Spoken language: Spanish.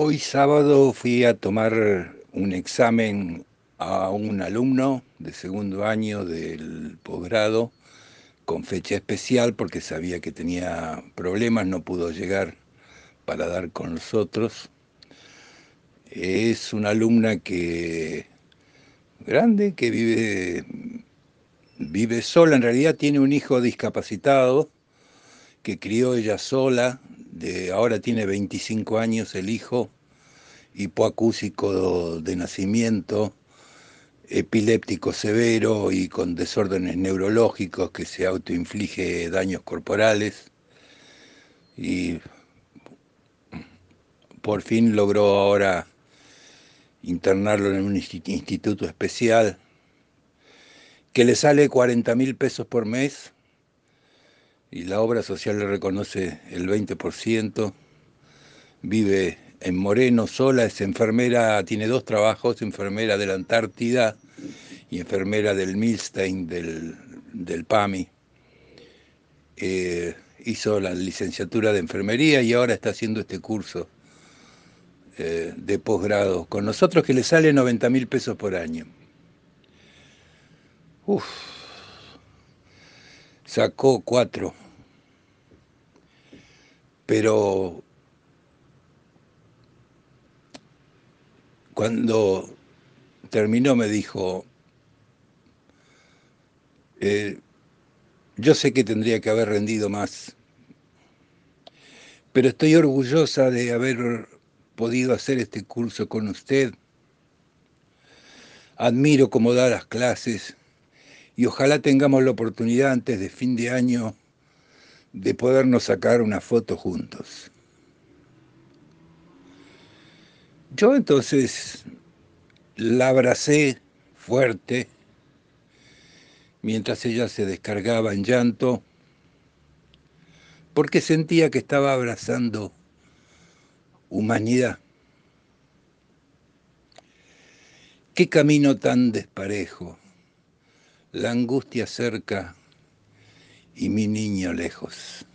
Hoy sábado fui a tomar un examen a un alumno de segundo año del posgrado con fecha especial porque sabía que tenía problemas, no pudo llegar para dar con nosotros. Es una alumna que grande, que vive, vive sola, en realidad tiene un hijo discapacitado que crió ella sola, de, ahora tiene 25 años el hijo, hipoacúsico de nacimiento, epiléptico severo y con desórdenes neurológicos que se autoinflige daños corporales. Y por fin logró ahora internarlo en un instituto especial que le sale 40 mil pesos por mes y la obra social le reconoce el 20%, vive en Moreno sola, es enfermera, tiene dos trabajos, enfermera de la Antártida y enfermera del Milstein, del, PAMI. Eh, hizo la licenciatura de enfermería y ahora está haciendo este curso eh, de posgrado con nosotros que le sale 90 mil pesos por año. Uf, sacó cuatro, pero cuando terminó me dijo, eh, yo sé que tendría que haber rendido más, pero estoy orgullosa de haber podido hacer este curso con usted. Admiro cómo da las clases y ojalá tengamos la oportunidad antes de fin de año de podernos sacar una foto juntos. Yo entonces la abracé fuerte mientras ella se descargaba en llanto porque sentía que estaba abrazando humanidad. Qué camino tan desparejo, la angustia cerca y mi niño lejos.